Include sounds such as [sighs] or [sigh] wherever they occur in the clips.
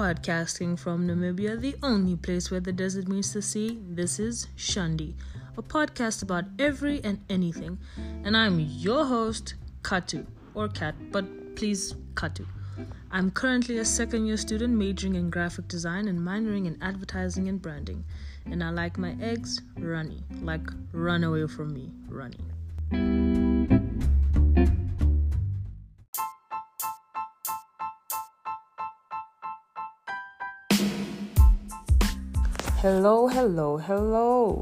podcasting from Namibia, the only place where the desert meets the sea. This is Shandi, a podcast about every and anything. And I'm your host, Katu, or Kat, but please, Katu. I'm currently a second year student majoring in graphic design and minoring in advertising and branding. And I like my eggs runny, like run away from me, runny. Hello, hello, hello.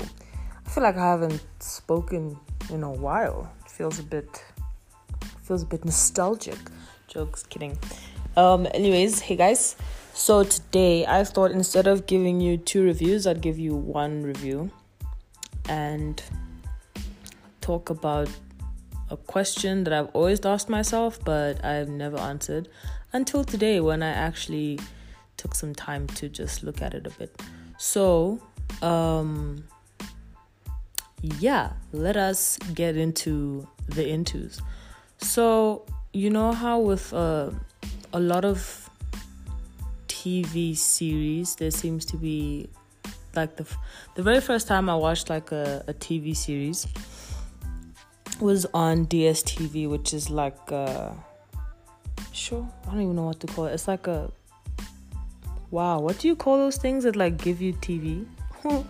I feel like I haven't spoken in a while. It feels a bit feels a bit nostalgic. Jokes, kidding. Um anyways, hey guys. So today I thought instead of giving you two reviews, I'd give you one review and talk about a question that I've always asked myself but I've never answered until today when I actually took some time to just look at it a bit. So, um, yeah, let us get into the intos. So, you know how with uh, a lot of TV series, there seems to be like the the very first time I watched like a, a TV series was on DSTV, which is like uh, sure I don't even know what to call it. It's like a wow, what do you call those things that like give you TV? [laughs]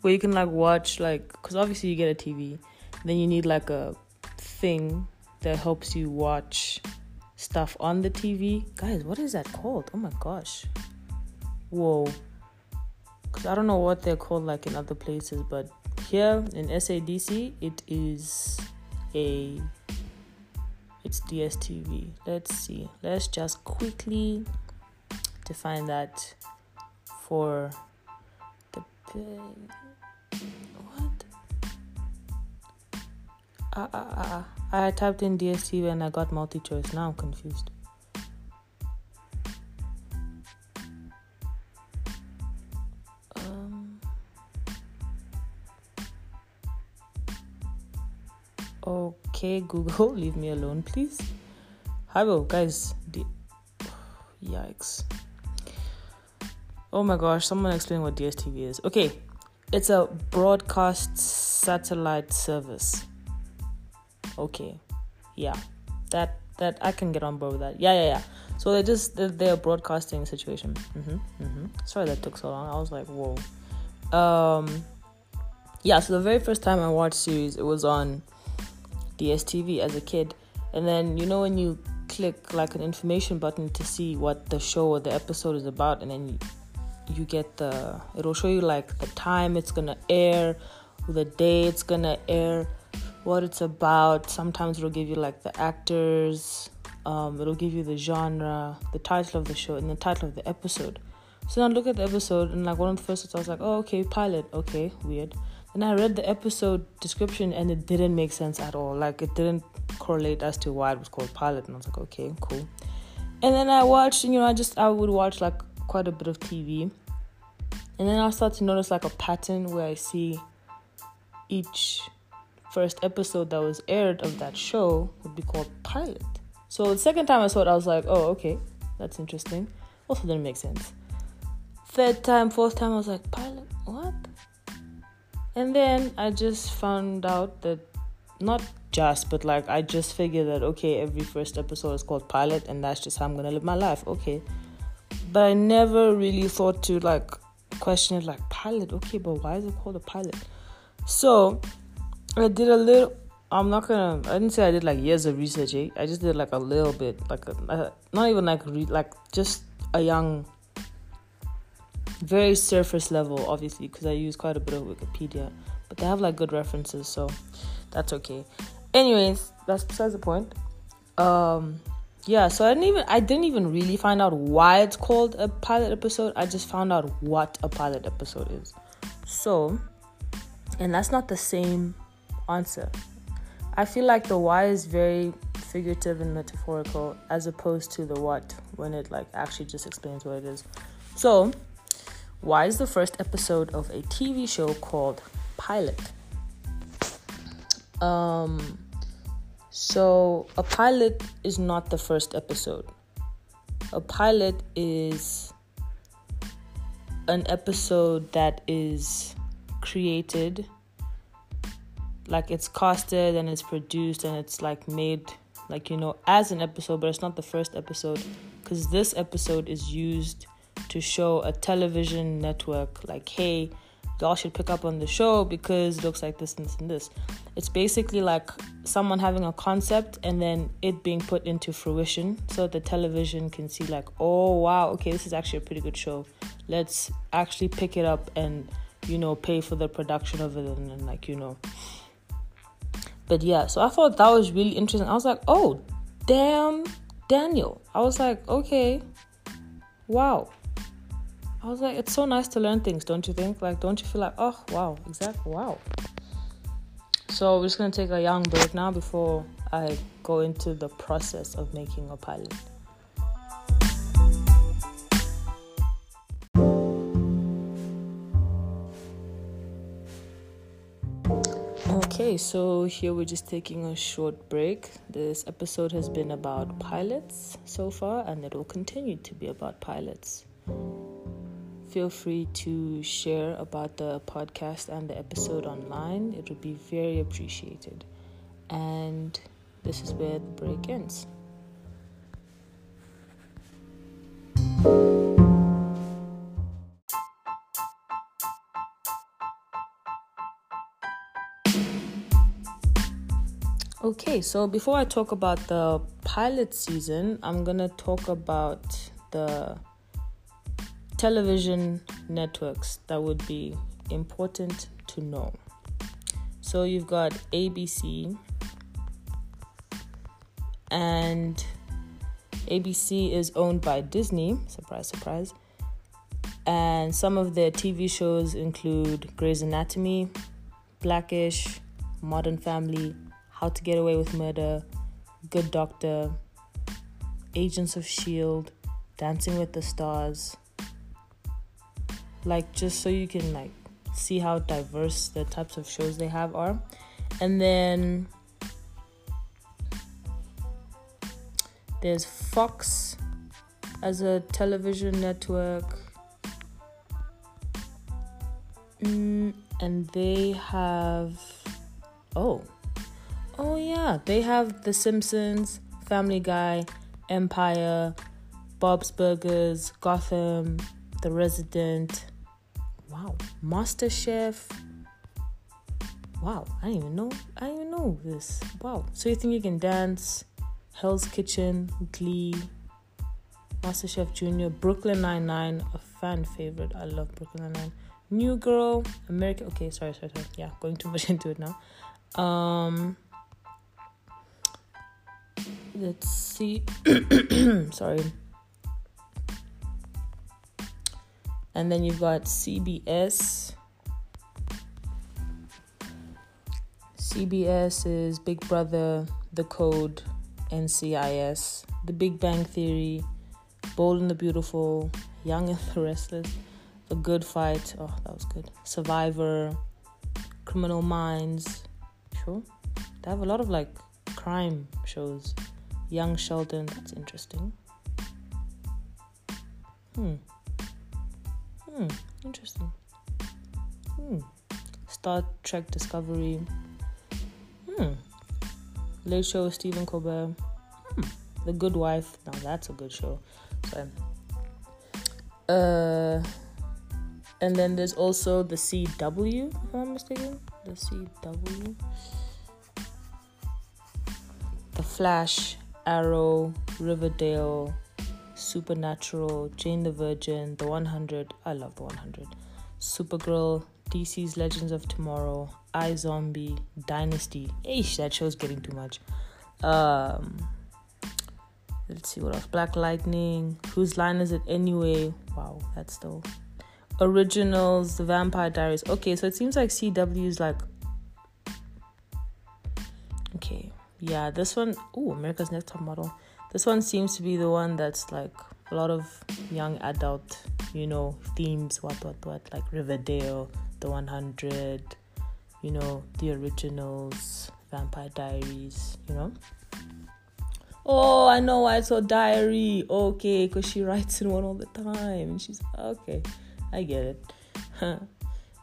Where you can like watch like because obviously you get a TV, then you need like a thing that helps you watch stuff on the TV. Guys, what is that called? Oh my gosh. Whoa. Cause I don't know what they're called like in other places, but here in SADC it is a it's DSTV. Let's see. Let's just quickly define that for the what? Uh, uh, uh, I typed in DSTV and I got multi choice. Now I'm confused. Um, okay, Google, [laughs] leave me alone, please. Hello, guys. D- [sighs] Yikes. Oh my gosh, someone explain what DSTV is. Okay, it's a broadcast satellite service. Okay, yeah, that that I can get on board with that. Yeah, yeah, yeah. So they just they're, they're broadcasting situation. Mm-hmm, mm-hmm. Sorry that took so long. I was like, whoa. Um, yeah. So the very first time I watched series, it was on DSTV as a kid, and then you know when you click like an information button to see what the show or the episode is about, and then you, you get the it'll show you like the time it's gonna air the day it's gonna air what it's about. Sometimes it'll give you like the actors um, it'll give you the genre the title of the show and the title of the episode. So then I look at the episode and like one of the first ones I was like oh okay pilot okay weird. And I read the episode description and it didn't make sense at all. Like it didn't correlate as to why it was called pilot and I was like okay cool. And then I watched you know I just I would watch like quite a bit of TV and then I'll start to notice like a pattern where I see each first episode that was aired of that show would be called pilot. So the second time I saw it, I was like, oh, okay, that's interesting. Also didn't make sense. Third time, fourth time, I was like, pilot, what? And then I just found out that not just, but like I just figured that okay, every first episode is called pilot, and that's just how I'm gonna live my life. Okay, but I never really thought to like question it like pilot okay but why is it called a pilot? So i did a little i'm not gonna i didn't say i did like years of research eh? i just did like a little bit like a, not even like re- like just a young very surface level obviously because i use quite a bit of wikipedia but they have like good references so that's okay. Anyways that's besides the point. Um yeah so i didn't even i didn't even really find out why it's called a pilot episode. I just found out what a pilot episode is. So and that's not the same answer. I feel like the why is very figurative and metaphorical as opposed to the what when it like actually just explains what it is. So why is the first episode of a tv show called pilot? Um so, a pilot is not the first episode. A pilot is an episode that is created like it's casted and it's produced and it's like made like you know as an episode but it's not the first episode because this episode is used to show a television network like hey y'all should pick up on the show because it looks like this and this and this. It's basically like someone having a concept and then it being put into fruition so the television can see like oh wow okay this is actually a pretty good show. Let's actually pick it up and you know pay for the production of it and, and like you know. But yeah so i thought that was really interesting. I was like oh damn daniel. I was like okay wow i was like it's so nice to learn things don't you think like don't you feel like oh wow exactly wow so we're just gonna take a young break now before i go into the process of making a pilot Okay, so here we're just taking a short break. This episode has been about pilots so far, and it will continue to be about pilots. Feel free to share about the podcast and the episode online, it would be very appreciated. And this is where the break ends. Okay, so before I talk about the pilot season, I'm gonna talk about the television networks that would be important to know. So you've got ABC, and ABC is owned by Disney, surprise, surprise. And some of their TV shows include Grey's Anatomy, Blackish, Modern Family, how to Get Away with Murder, Good Doctor, Agents of S.H.I.E.L.D., Dancing with the Stars. Like, just so you can, like, see how diverse the types of shows they have are. And then there's Fox as a television network. Mm, and they have. Oh, Oh yeah, they have The Simpsons, Family Guy, Empire, Bob's Burgers, Gotham, The Resident. Wow, Master Chef. Wow, I didn't even know. I didn't even know this. Wow. So you think you can dance? Hell's Kitchen, Glee, Master Chef Junior, Brooklyn Nine Nine, a fan favorite. I love Brooklyn Nine Nine. New Girl, American. Okay, sorry, sorry, sorry. Yeah, going too much [laughs] into it now. Um, let's see [coughs] sorry and then you've got CBS CBS is Big Brother The Code NCIS The Big Bang Theory Bold and the Beautiful Young and the Restless The Good Fight. Oh that was good. Survivor Criminal Minds. Sure. They have a lot of like crime shows. Young Sheldon, that's interesting. Hmm. Hmm, interesting. Hmm. Star Trek Discovery. Hmm. Late Show with Stephen Colbert. Hmm. The Good Wife. Now that's a good show. So, uh, and then there's also the CW, if I'm mistaken. The CW. The Flash, Arrow, Riverdale, Supernatural, Jane the Virgin, The 100. I love The 100. Supergirl, DC's Legends of Tomorrow, I Zombie, Dynasty. Eesh, that show's getting too much. Um, let's see what else. Black Lightning. Whose line is it anyway? Wow, that's still. Originals, The Vampire Diaries. Okay, so it seems like CW is like. Okay, yeah, this one, oh, America's Next Top Model. This one seems to be the one that's like a lot of young adult, you know, themes, what, what, what, like Riverdale, The 100, you know, The Originals, Vampire Diaries, you know. Oh, I know why it's so diary. Okay, because she writes in one all the time. And she's okay. I get it. [laughs] uh,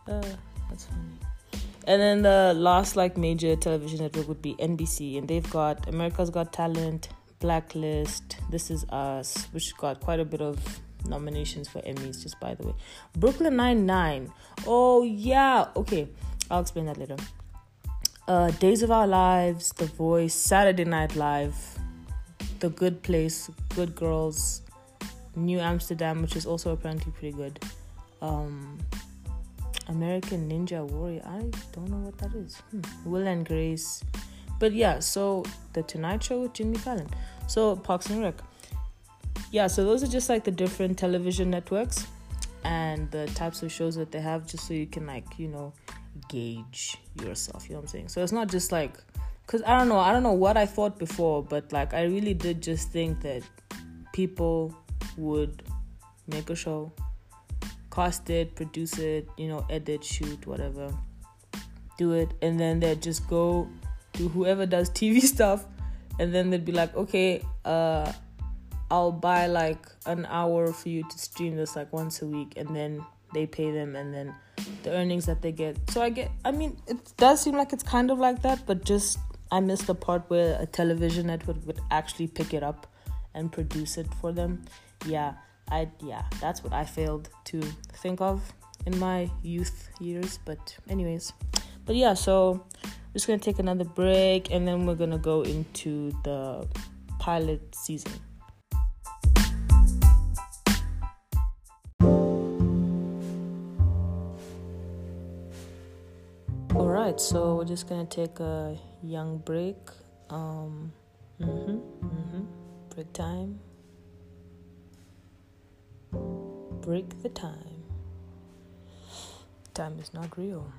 that's funny. And then the last like major television network would be NBC, and they've got America's Got Talent, Blacklist, This Is Us, which got quite a bit of nominations for Emmys, just by the way. Brooklyn Nine Nine. Oh yeah. Okay, I'll explain that later. Uh, Days of Our Lives, The Voice, Saturday Night Live, The Good Place, Good Girls, New Amsterdam, which is also apparently pretty good. Um, American Ninja Warrior. I don't know what that is. Hmm. Will and Grace. But yeah, so The Tonight Show with Jimmy Fallon. So Parks and Rec. Yeah, so those are just like the different television networks and the types of shows that they have, just so you can like you know gauge yourself. You know what I'm saying? So it's not just like, cause I don't know, I don't know what I thought before, but like I really did just think that people would make a show cast it, produce it, you know, edit, shoot, whatever. Do it, and then they'd just go to whoever does TV [laughs] stuff, and then they'd be like, okay, uh, I'll buy like an hour for you to stream this like once a week, and then they pay them, and then the earnings that they get. So I get, I mean, it does seem like it's kind of like that, but just I missed the part where a television network would actually pick it up and produce it for them. Yeah, I yeah, that's what I failed to think of in my youth years. But anyways, but yeah, so just gonna take another break and then we're gonna go into the pilot season. All right, so we're just gonna take a young break. Um, mhm, mhm, break time. break the time. Time is not real.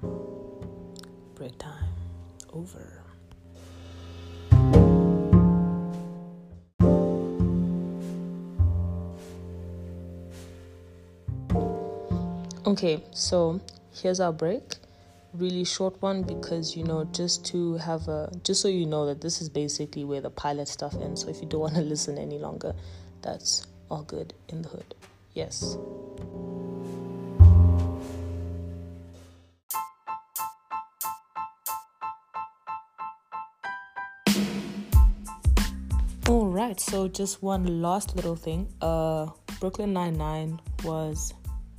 Break time. Over. Okay, so here's our break. Really short one because you know, just to have a just so you know that this is basically where the pilot stuff ends. So if you don't want to [laughs] listen any longer, that's all good in the hood. Yes. Right, so just one last little thing. Uh, Brooklyn Nine Nine was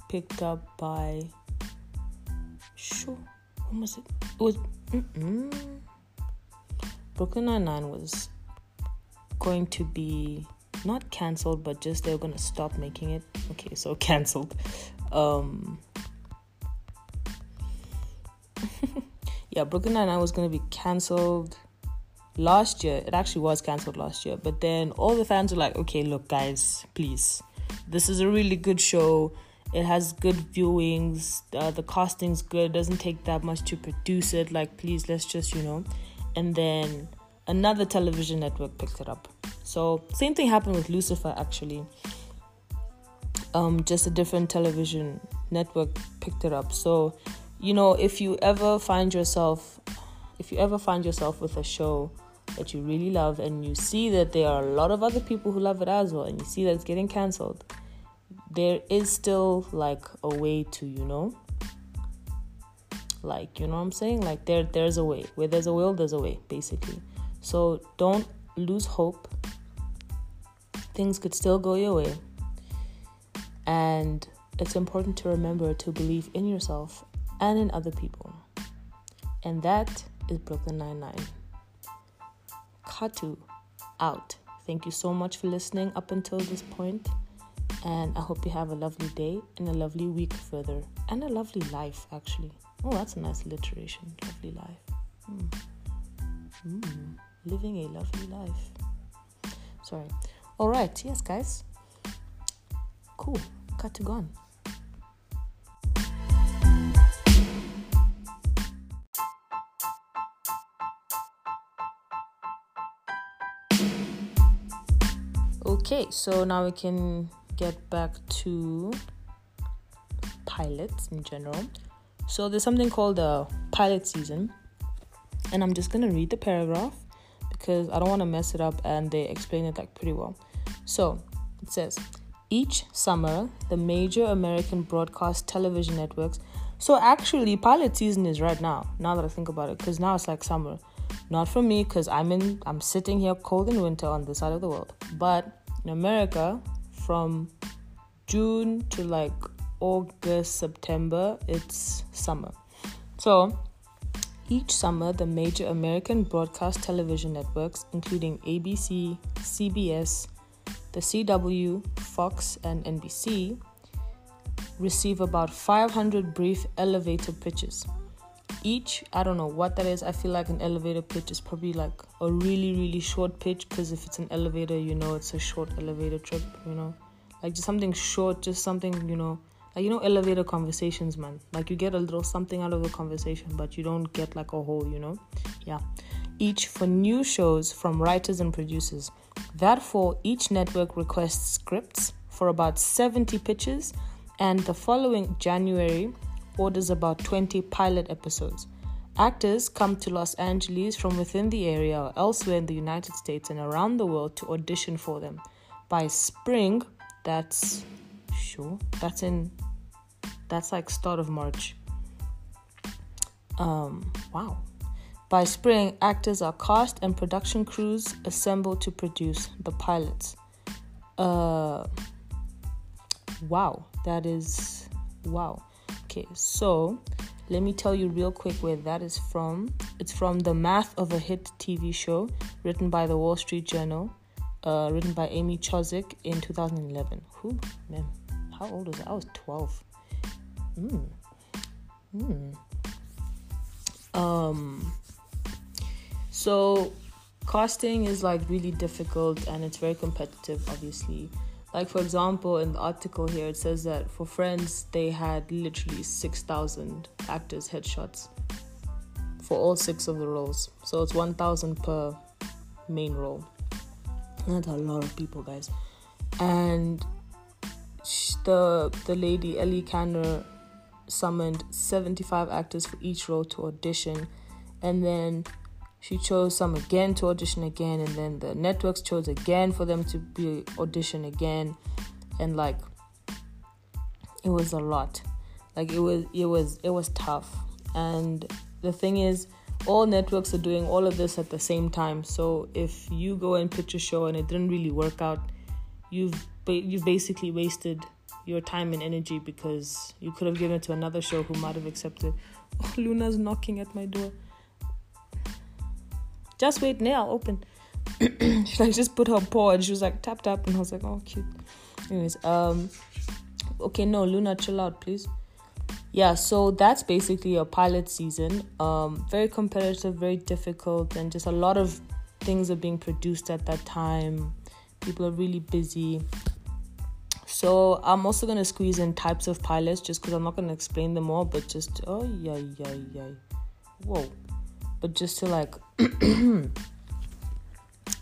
picked up by. Sure, when was it? It was. Mm-mm. Brooklyn Nine Nine was going to be not canceled, but just they were gonna stop making it. Okay, so [laughs] canceled. Um, [laughs] yeah, Brooklyn Nine Nine was gonna be canceled last year. It actually was canceled last year, but then all the fans were like, "Okay, look, guys, please, this is a really good show." It has good viewings. Uh, the casting's good. It doesn't take that much to produce it. Like, please, let's just, you know. And then another television network picked it up. So same thing happened with Lucifer actually. Um, just a different television network picked it up. So, you know, if you ever find yourself, if you ever find yourself with a show that you really love and you see that there are a lot of other people who love it as well, and you see that it's getting cancelled, there is still like a way to, you know, like you know what I'm saying? Like there, there's a way. Where there's a will, there's a way, basically. So don't lose hope things could still go your way. And it's important to remember to believe in yourself and in other people. And that is Brooklyn Nine-Nine. Katu out. Thank you so much for listening up until this point, And I hope you have a lovely day and a lovely week further. And a lovely life, actually. Oh, that's a nice alliteration. Lovely life. Mm. Mm. Living a lovely life. Sorry. All right, yes, guys. Cool. To gone. Okay, so now we can get back to pilots in general. So there's something called a pilot season, and I'm just gonna read the paragraph because I don't want to mess it up, and they explain it like pretty well. So it says Each summer, the major American broadcast television networks. So actually, pilot season is right now. Now that I think about it, because now it's like summer. Not for me, because I'm in. I'm sitting here cold in winter on this side of the world. But in America, from June to like August, September, it's summer. So each summer, the major American broadcast television networks, including ABC, CBS, the CW, Fox, and NBC, receive about 500 brief elevator pitches. Each, I don't know what that is. I feel like an elevator pitch is probably like a really, really short pitch because if it's an elevator, you know, it's a short elevator trip, you know, like just something short, just something, you know, like you know elevator conversations man. Like you get a little something out of the conversation but you don't get like a whole you know? Yeah. Each for new shows from writers and producers. Therefore each network requests scripts for about 70 pitches and the following january orders about 20 pilot episodes. Actors come to los angeles from within the area or elsewhere in the united states and around the world to audition for them. By spring that's sure that's in that's like start of march. Um wow. By spring actors are cast and production crews assembled to produce the pilots. Uh wow that is wow okay so let me tell you real quick where that is from it's from the math of a hit tv show written by the wall street journal uh, written by Amy Chozick in 2011. Who, man, how old was I? I was 12. Hmm. Hmm. Um. So, casting is like really difficult and it's very competitive, obviously. Like, for example, in the article here, it says that for Friends, they had literally 6,000 actors' headshots for all six of the roles. So, it's 1,000 per main role. That's a lot of people, guys. And the the lady Ellie Kanner, summoned 75 actors for each role to audition, and then she chose some again to audition again, and then the networks chose again for them to be audition again, and like it was a lot. Like it was it was it was tough, and the thing is all networks are doing all of this at the same time. So if you go and pitch a show and it didn't really work out, you've you've basically wasted your time and energy because you could have given it to another show who might have accepted. Oh, [laughs] Luna's knocking at my door. Just wait, now I'll open. [clears throat] she like just put her paw and she was like tap tap and I was like, oh cute. Anyways, um okay, no, Luna, chill out, please yeah, so that's basically a pilot season. Um, very competitive, very difficult, and just a lot of things are being produced at that time. People are really busy. So I'm also gonna squeeze in types of pilots just because I'm not gonna explain them all, but just oh yeah yeah yeah, whoa, but just to like [clears throat]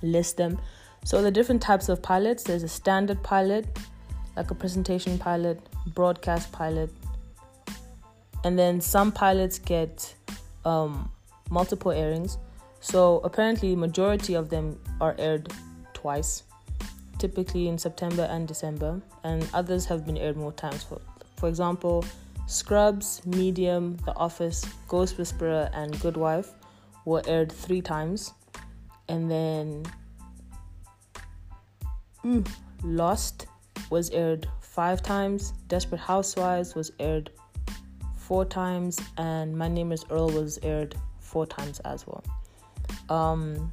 list them. So the different types of pilots. There's a standard pilot, like a presentation pilot, broadcast pilot, and then some pilots get um, multiple airings. So apparently, majority of them are aired twice, typically in September and December, and others have been aired more times. For for example, Scrubs, Medium, The Office, Ghost Whisperer, and Good Wife were aired three times, and then mm, Lost was aired five times. Desperate Housewives was aired four times, and My Name is Earl was aired four times as well. Um,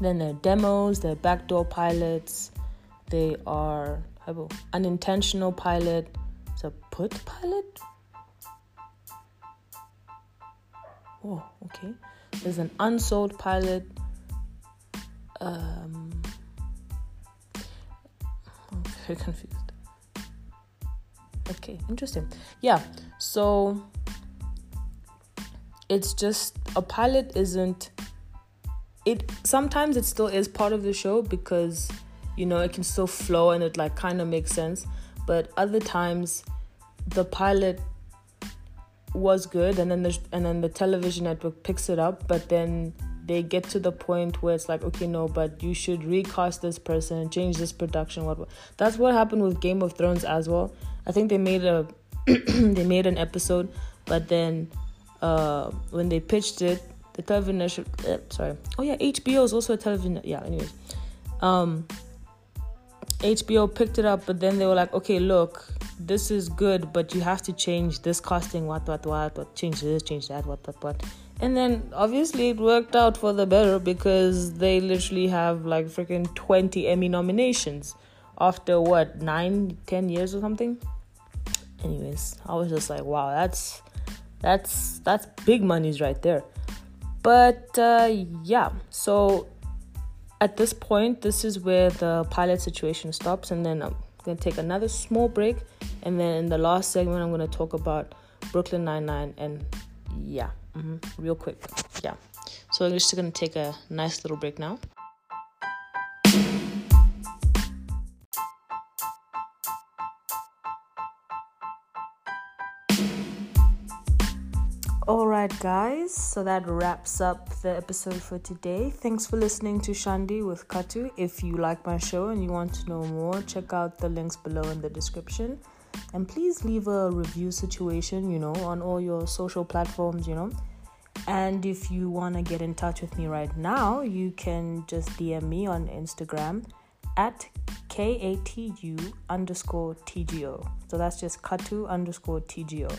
then there are demos, there are backdoor pilots, they are unintentional pilot, it's a put pilot. Oh, okay. There's an unsold pilot. Um, I'm [laughs] very confused. Okay, interesting. Yeah, so it's just a pilot isn't it sometimes it still is part of the show because you know it can still flow and it like kind of makes sense but other times the pilot was good and then the and then the television network picks it up but then they get to the point where it's like, okay, no, but you should recast this person, change this production. What? That's what happened with Game of Thrones as well. I think they made a [clears throat] they made an episode, but then uh, when they pitched it, the television uh, sorry, oh yeah, HBO is also a television. Yeah, anyways, um, HBO picked it up, but then they were like, okay, look, this is good, but you have to change this casting, what, what, what, what, change this, change that, what, what, what. And then obviously it worked out for the better because they literally have like freaking 20 Emmy nominations after what, nine, ten years or something? Anyways, I was just like, wow, that's that's that's big monies right there. But uh, yeah, so at this point, this is where the pilot situation stops, and then I'm gonna take another small break, and then in the last segment, I'm gonna talk about Brooklyn Nine Nine, and yeah, mm-hmm, real quick, yeah. So I'm just gonna take a nice little break now. Alright, guys, so that wraps up the episode for today. Thanks for listening to Shandi with Katu. If you like my show and you want to know more, check out the links below in the description. And please leave a review situation, you know, on all your social platforms, you know. And if you want to get in touch with me right now, you can just DM me on Instagram at KATU underscore TGO. So that's just Katu underscore TGO.